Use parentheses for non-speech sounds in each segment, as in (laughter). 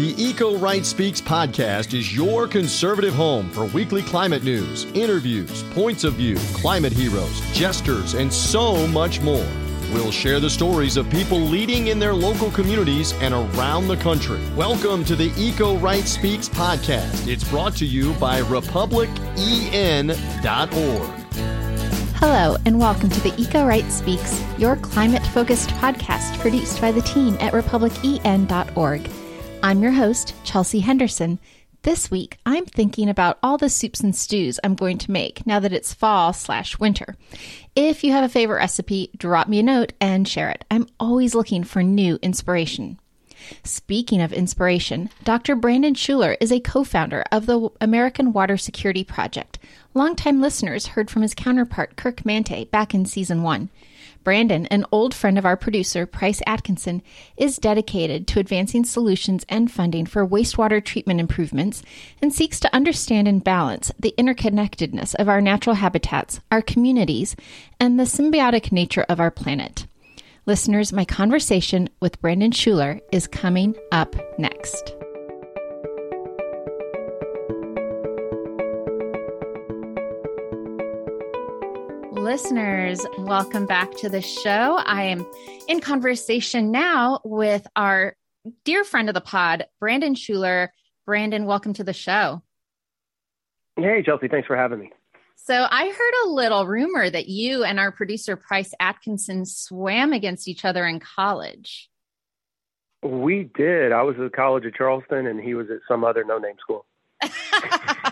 The Eco Right Speaks podcast is your conservative home for weekly climate news, interviews, points of view, climate heroes, jesters, and so much more. We'll share the stories of people leading in their local communities and around the country. Welcome to the Eco Right Speaks podcast. It's brought to you by republicen.org. Hello, and welcome to the Eco Right Speaks, your climate focused podcast produced by the team at republicen.org. I'm your host, Chelsea Henderson. This week, I'm thinking about all the soups and stews I'm going to make now that it's fall slash winter. If you have a favorite recipe, drop me a note and share it. I'm always looking for new inspiration. Speaking of inspiration, Dr. Brandon Schuler is a co founder of the American Water Security Project. Longtime listeners heard from his counterpart, Kirk Mante, back in season one. Brandon, an old friend of our producer, Price Atkinson, is dedicated to advancing solutions and funding for wastewater treatment improvements and seeks to understand and balance the interconnectedness of our natural habitats, our communities, and the symbiotic nature of our planet. Listeners, my conversation with Brandon Schuler is coming up next. Listeners, welcome back to the show. I am in conversation now with our dear friend of the pod, Brandon Schuler. Brandon, welcome to the show. Hey, Chelsea, thanks for having me. So, I heard a little rumor that you and our producer, Price Atkinson, swam against each other in college. We did. I was at the College of Charleston, and he was at some other no name school. (laughs)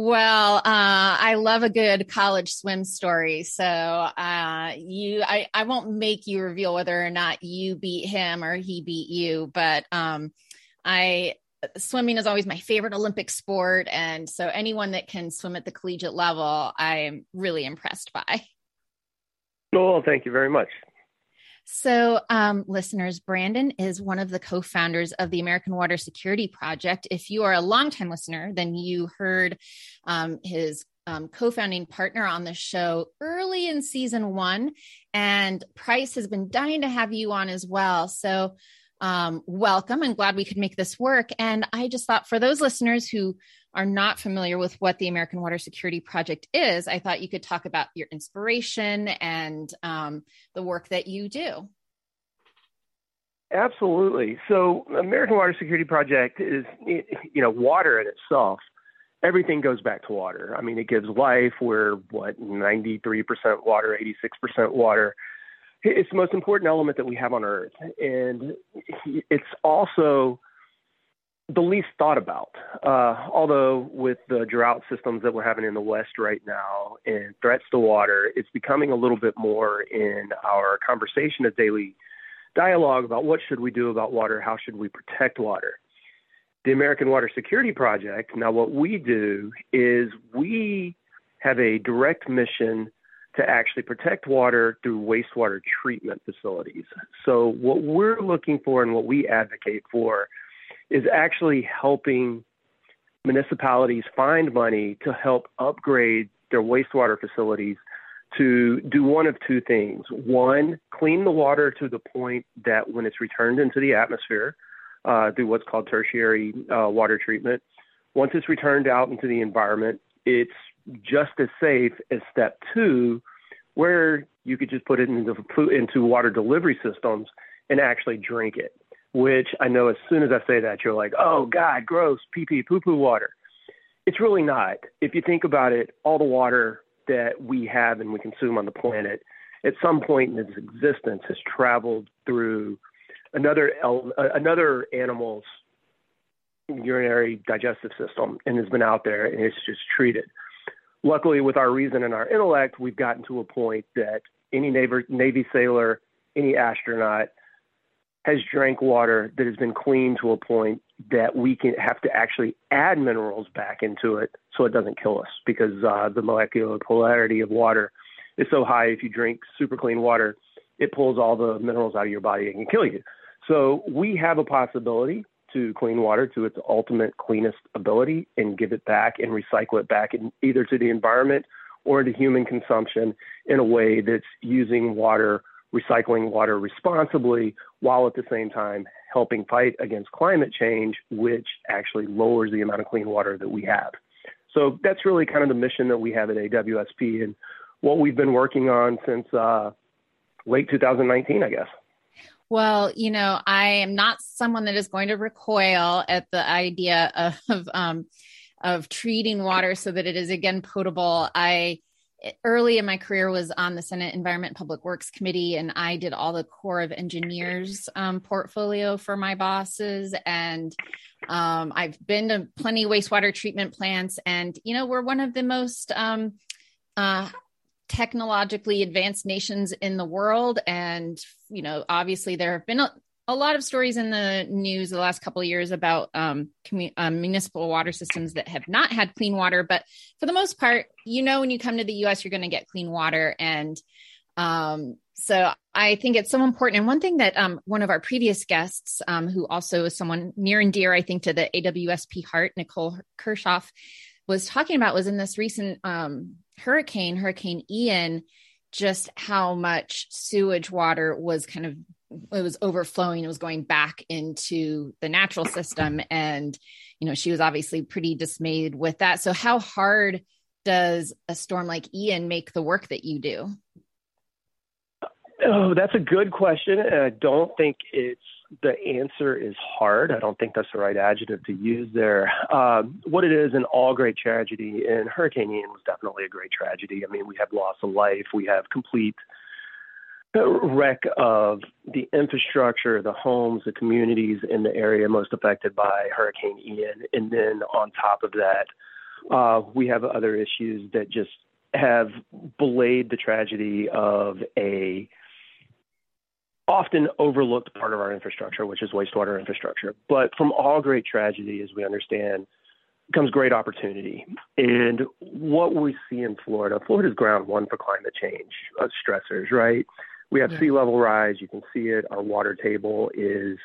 Well, uh, I love a good college swim story. So uh, you, I, I won't make you reveal whether or not you beat him or he beat you, but um, I swimming is always my favorite Olympic sport, and so anyone that can swim at the collegiate level, I am really impressed by. Oh, thank you very much. So, um, listeners, Brandon is one of the co founders of the American Water Security Project. If you are a longtime listener, then you heard um, his um, co founding partner on the show early in season one. And Price has been dying to have you on as well. So, um, welcome and glad we could make this work. And I just thought for those listeners who are not familiar with what the American Water Security Project is, I thought you could talk about your inspiration and um, the work that you do. Absolutely. So, American Water Security Project is, you know, water in itself. Everything goes back to water. I mean, it gives life. We're what 93% water, 86% water. It's the most important element that we have on Earth, and it's also the least thought about. Uh, although with the drought systems that we're having in the West right now and threats to water, it's becoming a little bit more in our conversation of daily dialogue about what should we do about water, how should we protect water. The American Water Security Project, now what we do is we have a direct mission to actually protect water through wastewater treatment facilities. So what we're looking for and what we advocate for is actually helping municipalities find money to help upgrade their wastewater facilities to do one of two things. One, clean the water to the point that when it's returned into the atmosphere uh, through what's called tertiary uh, water treatment, once it's returned out into the environment, it's just as safe as step two, where you could just put it into, into water delivery systems and actually drink it which I know as soon as I say that, you're like, oh, God, gross, pee pee, poo poo water. It's really not. If you think about it, all the water that we have and we consume on the planet at some point in its existence has traveled through another uh, another animal's urinary digestive system and has been out there and it's just treated. Luckily, with our reason and our intellect, we've gotten to a point that any Navy, Navy sailor, any astronaut has drank water that has been cleaned to a point that we can have to actually add minerals back into it so it doesn't kill us because uh, the molecular polarity of water is so high. If you drink super clean water, it pulls all the minerals out of your body and can kill you. So we have a possibility to clean water to its ultimate cleanest ability and give it back and recycle it back in, either to the environment or to human consumption in a way that's using water recycling water responsibly while at the same time helping fight against climate change, which actually lowers the amount of clean water that we have. So that's really kind of the mission that we have at AWSP and what we've been working on since uh, late 2019, I guess. Well, you know, I am not someone that is going to recoil at the idea of um, of treating water so that it is again potable. I early in my career was on the Senate Environment Public Works Committee, and I did all the Corps of Engineers um, portfolio for my bosses. And um, I've been to plenty wastewater treatment plants, and you know we're one of the most um, uh, technologically advanced nations in the world. And you know, obviously there have been a, a lot of stories in the news the last couple of years about um, um, municipal water systems that have not had clean water. But for the most part, you know, when you come to the U.S., you're going to get clean water, and um, so I think it's so important. And one thing that um, one of our previous guests, um, who also is someone near and dear, I think, to the AWSP heart, Nicole Kirchhoff, was talking about was in this recent um, hurricane, Hurricane Ian, just how much sewage water was kind of it was overflowing it was going back into the natural system. And you know she was obviously pretty dismayed with that. So how hard does a storm like ian make the work that you do? Oh that's a good question. And i don't think it's the answer is hard. I don't think that's the right adjective to use there. Um, what it is in all great tragedy and hurricane ian was definitely a great tragedy. I mean we have loss of life. We have complete wreck of the infrastructure, the homes, the communities in the area most affected by Hurricane Ian. And then on top of that, uh, we have other issues that just have belayed the tragedy of a often overlooked part of our infrastructure, which is wastewater infrastructure. But from all great tragedy, as we understand, comes great opportunity. And what we see in Florida, Florida is ground one for climate change uh, stressors, right? We have yeah. sea level rise. You can see it. Our water table is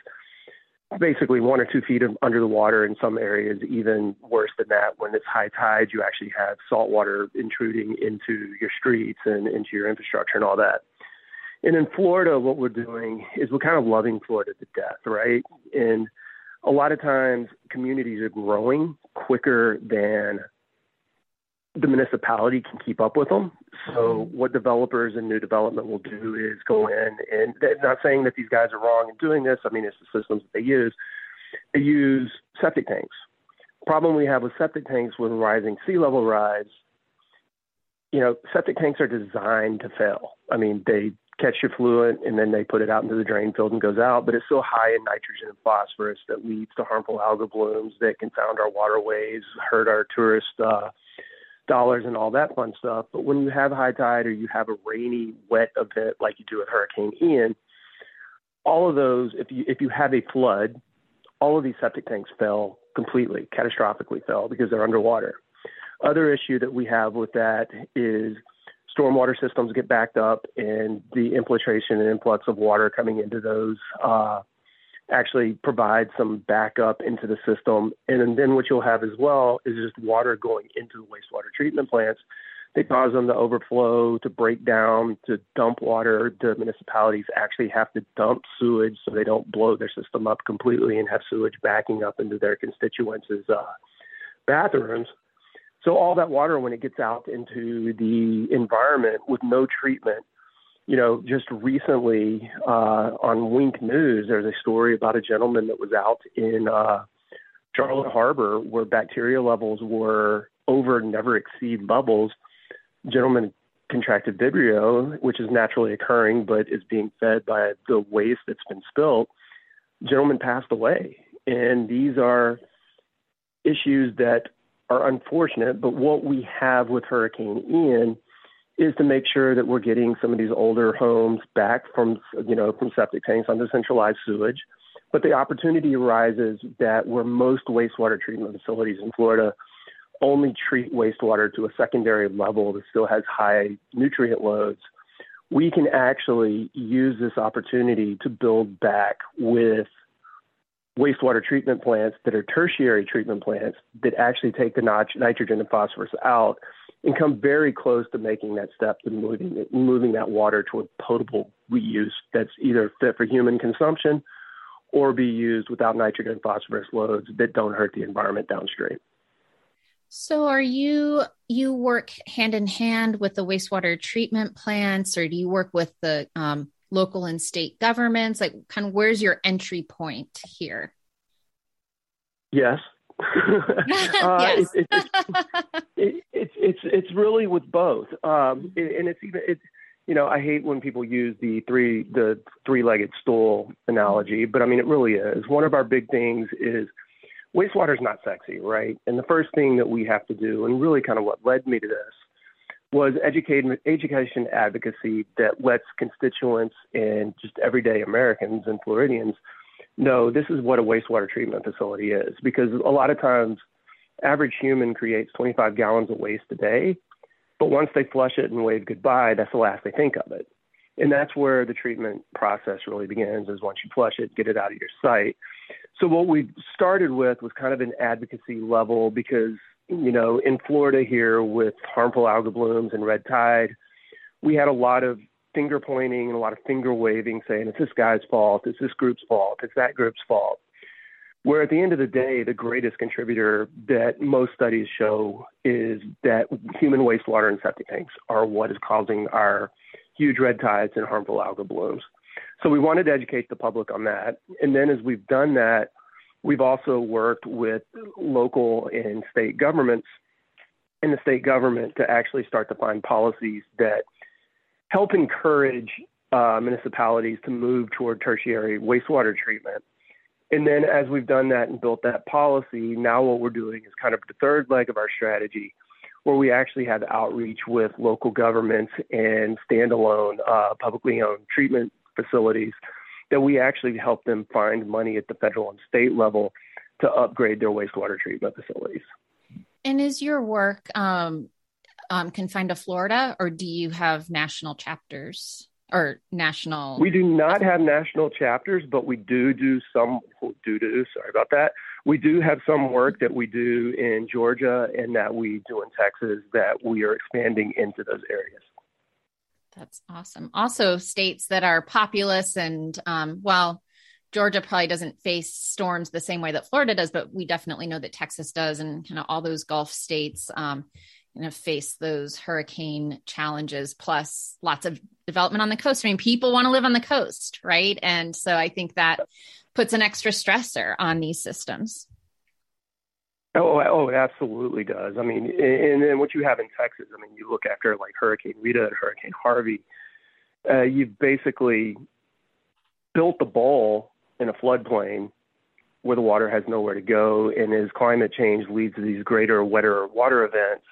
basically one or two feet under the water in some areas, even worse than that. When it's high tide, you actually have salt water intruding into your streets and into your infrastructure and all that. And in Florida, what we're doing is we're kind of loving Florida to death, right? And a lot of times communities are growing quicker than the municipality can keep up with them. So mm-hmm. what developers and new development will do is go in and not saying that these guys are wrong in doing this. I mean, it's the systems that they use. They use septic tanks. Problem we have with septic tanks with rising sea level rise, you know, septic tanks are designed to fail. I mean, they catch fluid and then they put it out into the drain field and goes out, but it's so high in nitrogen and phosphorus that leads to harmful algal blooms that confound our waterways, hurt our tourist uh, dollars and all that fun stuff. But when you have high tide or you have a rainy, wet event like you do with Hurricane Ian, all of those, if you if you have a flood, all of these septic tanks fell completely, catastrophically fell because they're underwater. Other issue that we have with that is stormwater systems get backed up and the infiltration and influx of water coming into those uh, actually provide some backup into the system. And then what you'll have as well is just water going into the wastewater treatment plants that cause them to overflow, to break down, to dump water. The municipalities actually have to dump sewage so they don't blow their system up completely and have sewage backing up into their constituents' uh, bathrooms. So all that water, when it gets out into the environment with no treatment, you know, just recently uh, on Wink News, there's a story about a gentleman that was out in uh, Charlotte Harbor where bacteria levels were over never exceed bubbles. Gentleman contracted Vibrio, which is naturally occurring but is being fed by the waste that's been spilled. Gentleman passed away, and these are issues that are unfortunate. But what we have with Hurricane Ian is to make sure that we're getting some of these older homes back from you know from septic tanks onto centralized sewage. But the opportunity arises that where most wastewater treatment facilities in Florida only treat wastewater to a secondary level that still has high nutrient loads, we can actually use this opportunity to build back with wastewater treatment plants that are tertiary treatment plants that actually take the nitrogen and phosphorus out and come very close to making that step to moving moving that water toward potable reuse that's either fit for human consumption or be used without nitrogen and phosphorus loads that don't hurt the environment downstream. So are you you work hand in hand with the wastewater treatment plants or do you work with the um, local and state governments? Like kind of where's your entry point here? Yes. (laughs) uh, yes. It, it, it, it's it's it's really with both, um, and it's even it's you know I hate when people use the three the three legged stool analogy, but I mean it really is. One of our big things is wastewater is not sexy, right? And the first thing that we have to do, and really kind of what led me to this, was educate, education advocacy that lets constituents and just everyday Americans and Floridians know this is what a wastewater treatment facility is. Because a lot of times, average human creates 25 gallons of waste a day, but once they flush it and wave goodbye, that's the last they think of it. And that's where the treatment process really begins is once you flush it, get it out of your site. So what we started with was kind of an advocacy level because, you know, in Florida here with harmful algal blooms and red tide, we had a lot of finger pointing and a lot of finger waving saying it's this guy's fault, it's this group's fault, it's that group's fault. Where at the end of the day, the greatest contributor that most studies show is that human wastewater and septic tanks are what is causing our huge red tides and harmful algal blooms. So we wanted to educate the public on that. And then as we've done that, we've also worked with local and state governments and the state government to actually start to find policies that help encourage uh, municipalities to move toward tertiary wastewater treatment. And then as we've done that and built that policy, now what we're doing is kind of the third leg of our strategy, where we actually have outreach with local governments and standalone uh, publicly owned treatment facilities that we actually help them find money at the federal and state level to upgrade their wastewater treatment facilities. And is your work um, um, confined to Florida, or do you have national chapters or national? We do not have national chapters, but we do do some. Do do sorry about that. We do have some work that we do in Georgia and that we do in Texas that we are expanding into those areas. That's awesome. Also, states that are populous and, um, well, Georgia probably doesn't face storms the same way that Florida does, but we definitely know that Texas does, and kind of all those Gulf states, um, you know, face those hurricane challenges. Plus, lots of development on the coast. I mean, people want to live on the coast, right? And so, I think that puts an extra stressor on these systems. Oh, oh, it absolutely does. I mean, and then what you have in Texas, I mean, you look after like Hurricane Rita and Hurricane Harvey, uh, you've basically built the bowl in a floodplain where the water has nowhere to go. And as climate change leads to these greater, wetter water events,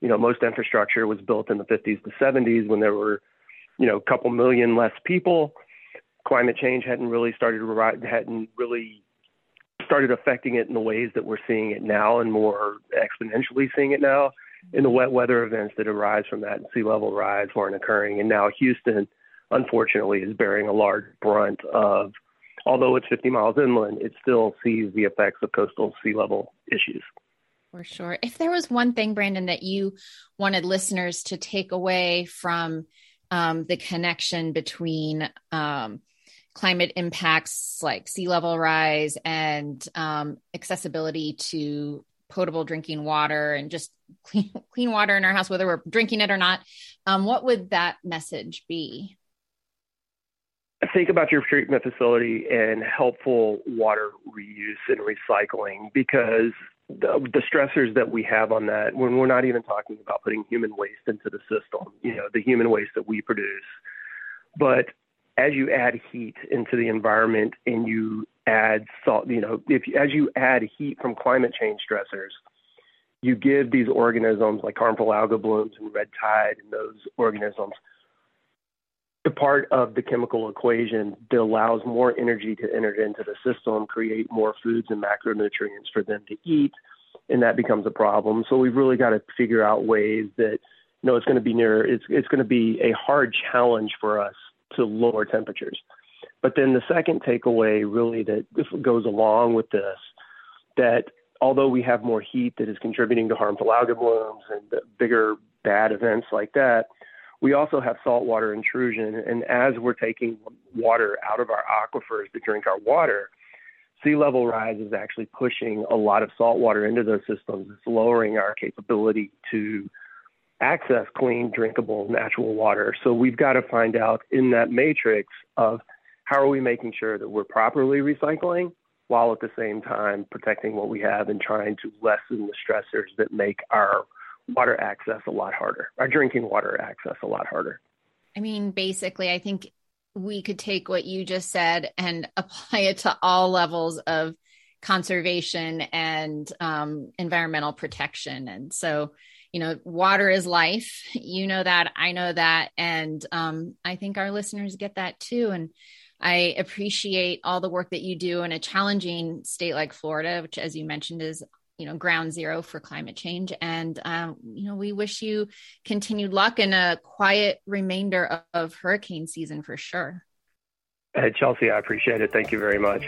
you know, most infrastructure was built in the 50s to 70s when there were, you know, a couple million less people. Climate change hadn't really started hadn't really started affecting it in the ways that we're seeing it now and more exponentially seeing it now. In the wet weather events that arise from that and sea level rise weren't occurring. And now Houston, unfortunately, is bearing a large brunt of, although it's 50 miles inland, it still sees the effects of coastal sea level issues. For sure. If there was one thing, Brandon, that you wanted listeners to take away from um, the connection between um, climate impacts like sea level rise and um, accessibility to potable drinking water and just (laughs) clean clean water in our house, whether we're drinking it or not. Um, what would that message be? Think about your treatment facility and helpful water reuse and recycling because the, the stressors that we have on that, when we're not even talking about putting human waste into the system, you know, the human waste that we produce, but as you add heat into the environment and you add salt, you know, if as you add heat from climate change stressors, you give these organisms like harmful algal blooms and red tide and those organisms a part of the chemical equation that allows more energy to enter into the system, create more foods and macronutrients for them to eat, and that becomes a problem. So we've really got to figure out ways that you know it's going to be near it's it's going to be a hard challenge for us to lower temperatures. But then the second takeaway really that goes along with this that although we have more heat that is contributing to harmful algal blooms and bigger bad events like that, we also have saltwater intrusion. And as we're taking water out of our aquifers to drink our water, sea level rise is actually pushing a lot of salt water into those systems. It's lowering our capability to access clean, drinkable, natural water. So we've got to find out in that matrix of how are we making sure that we're properly recycling while at the same time protecting what we have and trying to lessen the stressors that make our water access a lot harder, our drinking water access a lot harder. I mean, basically, I think we could take what you just said and (laughs) apply it to all levels of conservation and um, environmental protection. And so, you know, water is life. You know that. I know that. And um, I think our listeners get that too. And I appreciate all the work that you do in a challenging state like Florida, which, as you mentioned, is you know ground zero for climate change and um, you know we wish you continued luck and a quiet remainder of, of hurricane season for sure hey chelsea i appreciate it thank you very much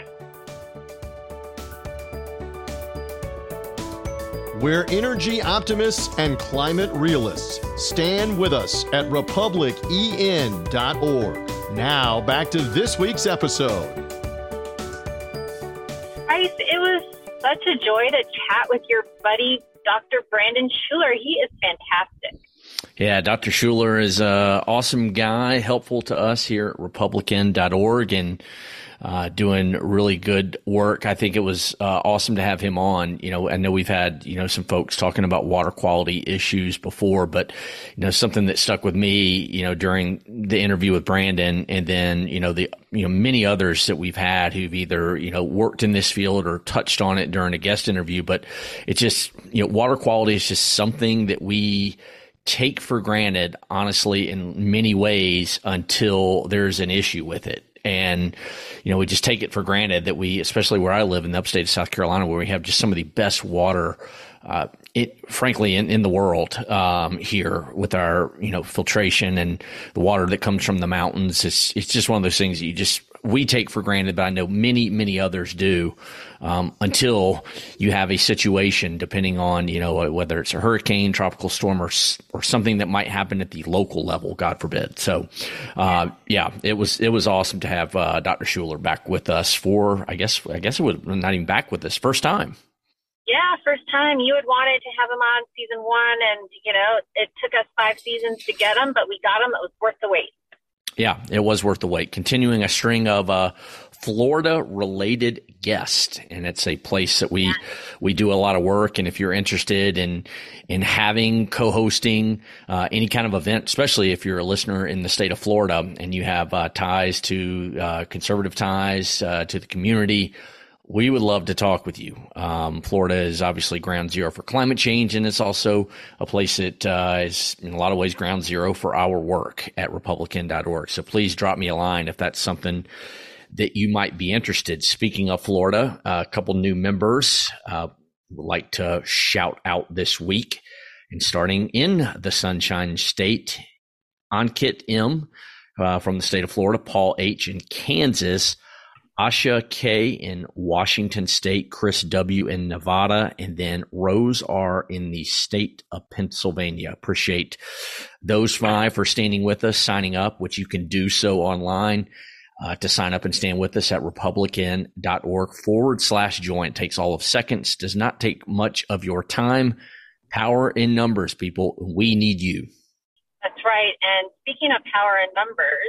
We're energy optimists and climate realists. Stand with us at republicen.org. Now, back to this week's episode. Bryce, it was such a joy to chat with your buddy, Dr. Brandon Schuler. He is fantastic. Yeah, Dr. Schuler is an awesome guy, helpful to us here at republicen.org and uh, doing really good work. I think it was uh, awesome to have him on. You know, I know we've had, you know, some folks talking about water quality issues before, but, you know, something that stuck with me, you know, during the interview with Brandon and then, you know, the, you know, many others that we've had who've either, you know, worked in this field or touched on it during a guest interview, but it's just, you know, water quality is just something that we, take for granted, honestly, in many ways until there's an issue with it and you know we just take it for granted that we especially where i live in the upstate of south carolina where we have just some of the best water uh, it frankly in, in the world um, here with our you know filtration and the water that comes from the mountains. It's it's just one of those things that you just we take for granted, but I know many, many others do. Um, until you have a situation, depending on you know whether it's a hurricane, tropical storm, or or something that might happen at the local level, God forbid. So, uh, yeah, it was it was awesome to have uh, Dr. Schuler back with us for I guess I guess it was not even back with us first time. Yeah, first time. You had wanted to have him on season one, and you know it took us five seasons to get him, but we got him. It was worth the wait. Yeah, it was worth the wait. Continuing a string of uh, Florida related guests, and it's a place that we we do a lot of work. And if you're interested in in having co-hosting uh, any kind of event, especially if you're a listener in the state of Florida and you have uh, ties to uh, conservative ties uh, to the community we would love to talk with you. Um, Florida is obviously ground zero for climate change, and it's also a place that uh, is, in a lot of ways, ground zero for our work at Republicen.org. So please drop me a line if that's something that you might be interested. Speaking of Florida, uh, a couple new members uh, would like to shout out this week, and starting in the Sunshine State, Ankit M. Uh, from the state of Florida, Paul H. in Kansas. Asha K in Washington State, Chris W in Nevada, and then Rose R in the state of Pennsylvania. Appreciate those five for standing with us, signing up, which you can do so online. Uh, to sign up and stand with us at republicen.org forward slash join. It takes all of seconds, does not take much of your time. Power in numbers, people. We need you. That's right. And speaking of power in numbers,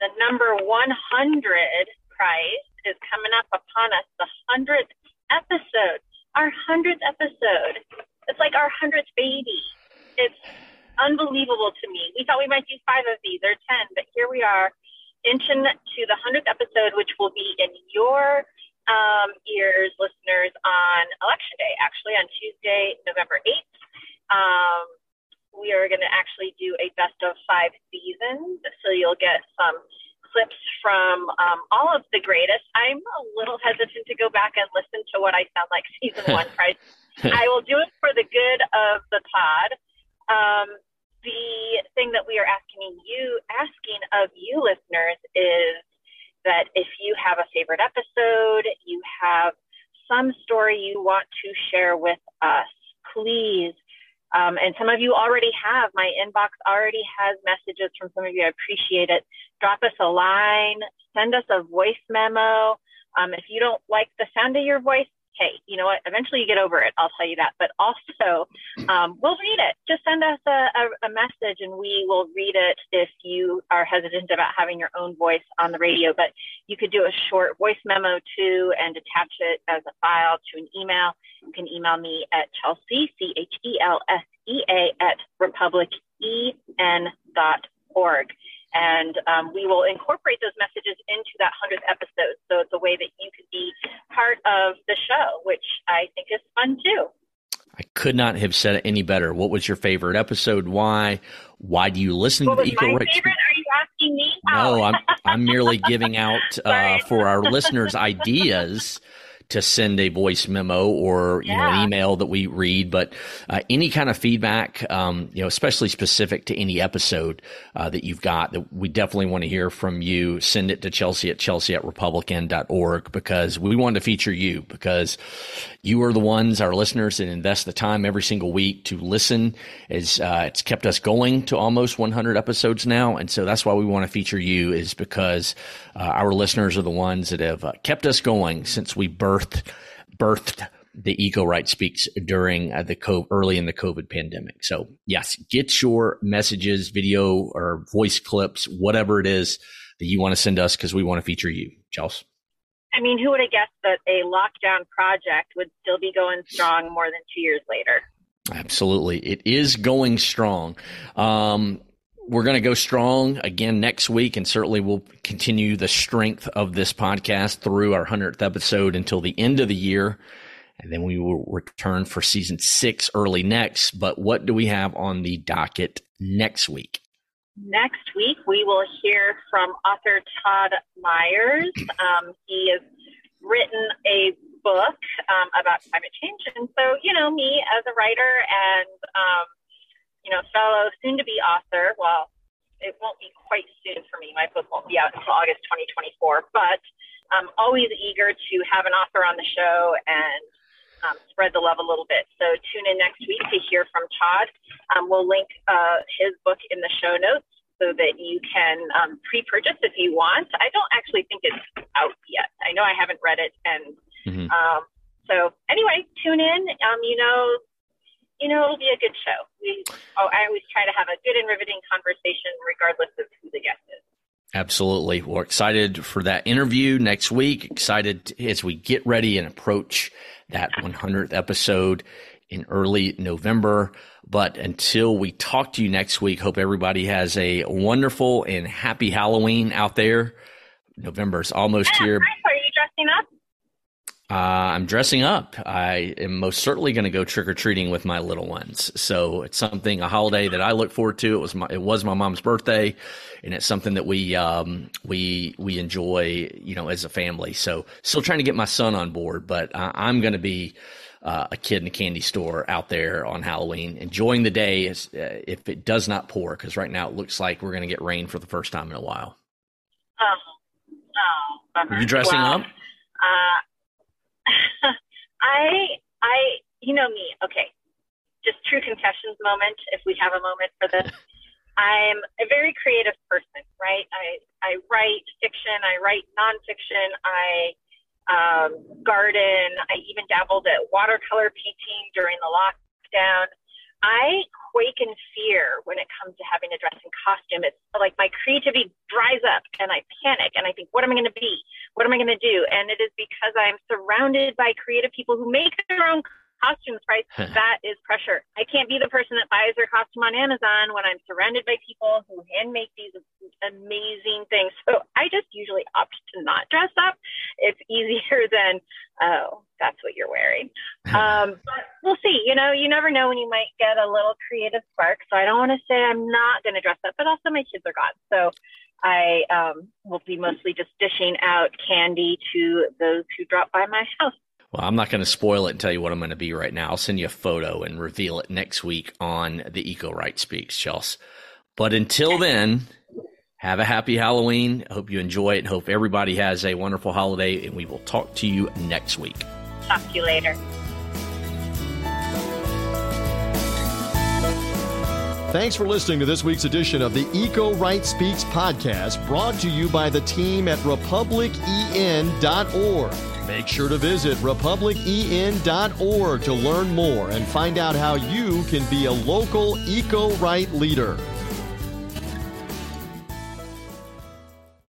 the number 100 Christ is coming up upon us, the hundredth episode, our hundredth episode. It's like our hundredth baby. It's unbelievable to me. We thought we might do five of these or ten, but here we are, inching to the hundredth episode, which will be in your um, ears, listeners, on Election Day, actually on Tuesday, November eighth. Um, we are going to actually do a best of five seasons, so you'll get some clips from um, all of the greatest. I'm a little hesitant to go back and listen to what I sound like (laughs) season one. (laughs) Price. I will do it for the good of the pod. Um, the thing that we are asking you, asking of you listeners, is that if you have a favorite episode, you have some story you want to share with us, please. Um, and some of you already have. My inbox already has messages from some of you. I appreciate it. Drop us a line, send us a voice memo. Um, if you don't like the sound of your voice, hey, you know what? Eventually you get over it. I'll tell you that. But also, um, we'll read it. Just send us a, a, a, message and we will read it if you are hesitant about having your own voice on the radio. But you could do a short voice memo too and attach it as a file to an email. You can email me at Chelsea, C H E L S E A, at republicen.org and um, we will incorporate those messages into that 100th episode. So it's a way that you could be part of the show, which I think is fun too. I could not have said it any better. What was your favorite episode? Why? Why do you listen what to the Eco Right? Favorite? Are you asking me? No, I'm I'm merely giving out (laughs) uh, for our listeners ideas to send a voice memo or you yeah. know an email that we read. But uh, any kind of feedback, um, you know, especially specific to any episode uh, that you've got, that we definitely want to hear from you. Send it to Chelsea at Chelsea at Republicen.org because we want to feature you because you are the ones, our listeners, that invest the time every single week to listen. Is uh, it's kept us going to almost 100 episodes now, and so that's why we want to feature you. Is because uh, our listeners are the ones that have uh, kept us going since we birthed birthed the Eco Right Speaks during uh, the co- early in the COVID pandemic. So yes, get your messages, video or voice clips, whatever it is that you want to send us because we want to feature you, Chelsea. I mean, who would have guessed that a lockdown project would still be going strong more than two years later? Absolutely. It is going strong. Um, we're going to go strong again next week, and certainly we'll continue the strength of this podcast through our 100th episode until the end of the year. And then we will return for season six early next. But what do we have on the docket next week? Next week, we will hear from author Todd Myers. Um, he has written a book um, about climate change. And so, you know, me as a writer and, um, you know, fellow soon to be author, well, it won't be quite soon for me. My book won't be out until August 2024, but I'm always eager to have an author on the show and um, spread the love a little bit. So tune in next week to hear from Todd. Um, we'll link uh, his book in the show notes so that you can um, pre-purchase if you want. I don't actually think it's out yet. I know I haven't read it, and mm-hmm. Um, so anyway, tune in. Um, you know, you know it'll be a good show. We, oh, I always try to have a good and riveting conversation, regardless of who the guest is. Absolutely. We're excited for that interview next week. Excited as we get ready and approach that 100th episode in early November. But until we talk to you next week, hope everybody has a wonderful and happy Halloween out there. November is almost yeah, here. Are you dressing up? Uh, I'm dressing up. I am most certainly going to go trick or treating with my little ones. So it's something, a holiday that I look forward to. It was my, it was my mom's birthday, and it's something that we um, we we enjoy, you know, as a family. So still trying to get my son on board, but I, I'm going to be uh, a kid in a candy store out there on Halloween, enjoying the day as, uh, if it does not pour, because right now it looks like we're going to get rain for the first time in a while. Oh, oh, Are you dressing well, up? Uh, I, I, you know me. Okay, just true confessions moment. If we have a moment for this, I'm a very creative person, right? I, I write fiction. I write nonfiction. I um, garden. I even dabbled at watercolor painting during the lockdown. I quake in fear when it comes to having to dress in costume. It's like my creativity dries up and I panic and I think, what am I going to be? What am I going to do? And it is because I'm surrounded by creative people who make their own costumes, right? that is pressure. I can't be the person that buys their costume on Amazon when I'm surrounded by people who hand make these amazing things. So I just usually opt to not dress up. It's easier (laughs) than, oh, that's what you're wearing. (laughs) Um, but we'll see. You know, you never know when you might get a little creative spark. So I don't want to say I'm not going to dress up, but also my kids are gone. So I um, will be mostly just dishing out candy to those who drop by my house. Well, I'm not going to spoil it and tell you what I'm going to be right now. I'll send you a photo and reveal it next week on the Eco Right Speaks, Chelsea. But until then, have a happy Halloween. I hope you enjoy it. Hope everybody has a wonderful holiday, and we will talk to you next week. talk to you later. Thanks for listening to this week's edition of the Eco Right Speaks podcast, brought to you by the team at republicen.org. Make sure to visit republicen.org to learn more and find out how you can be a local eco right leader.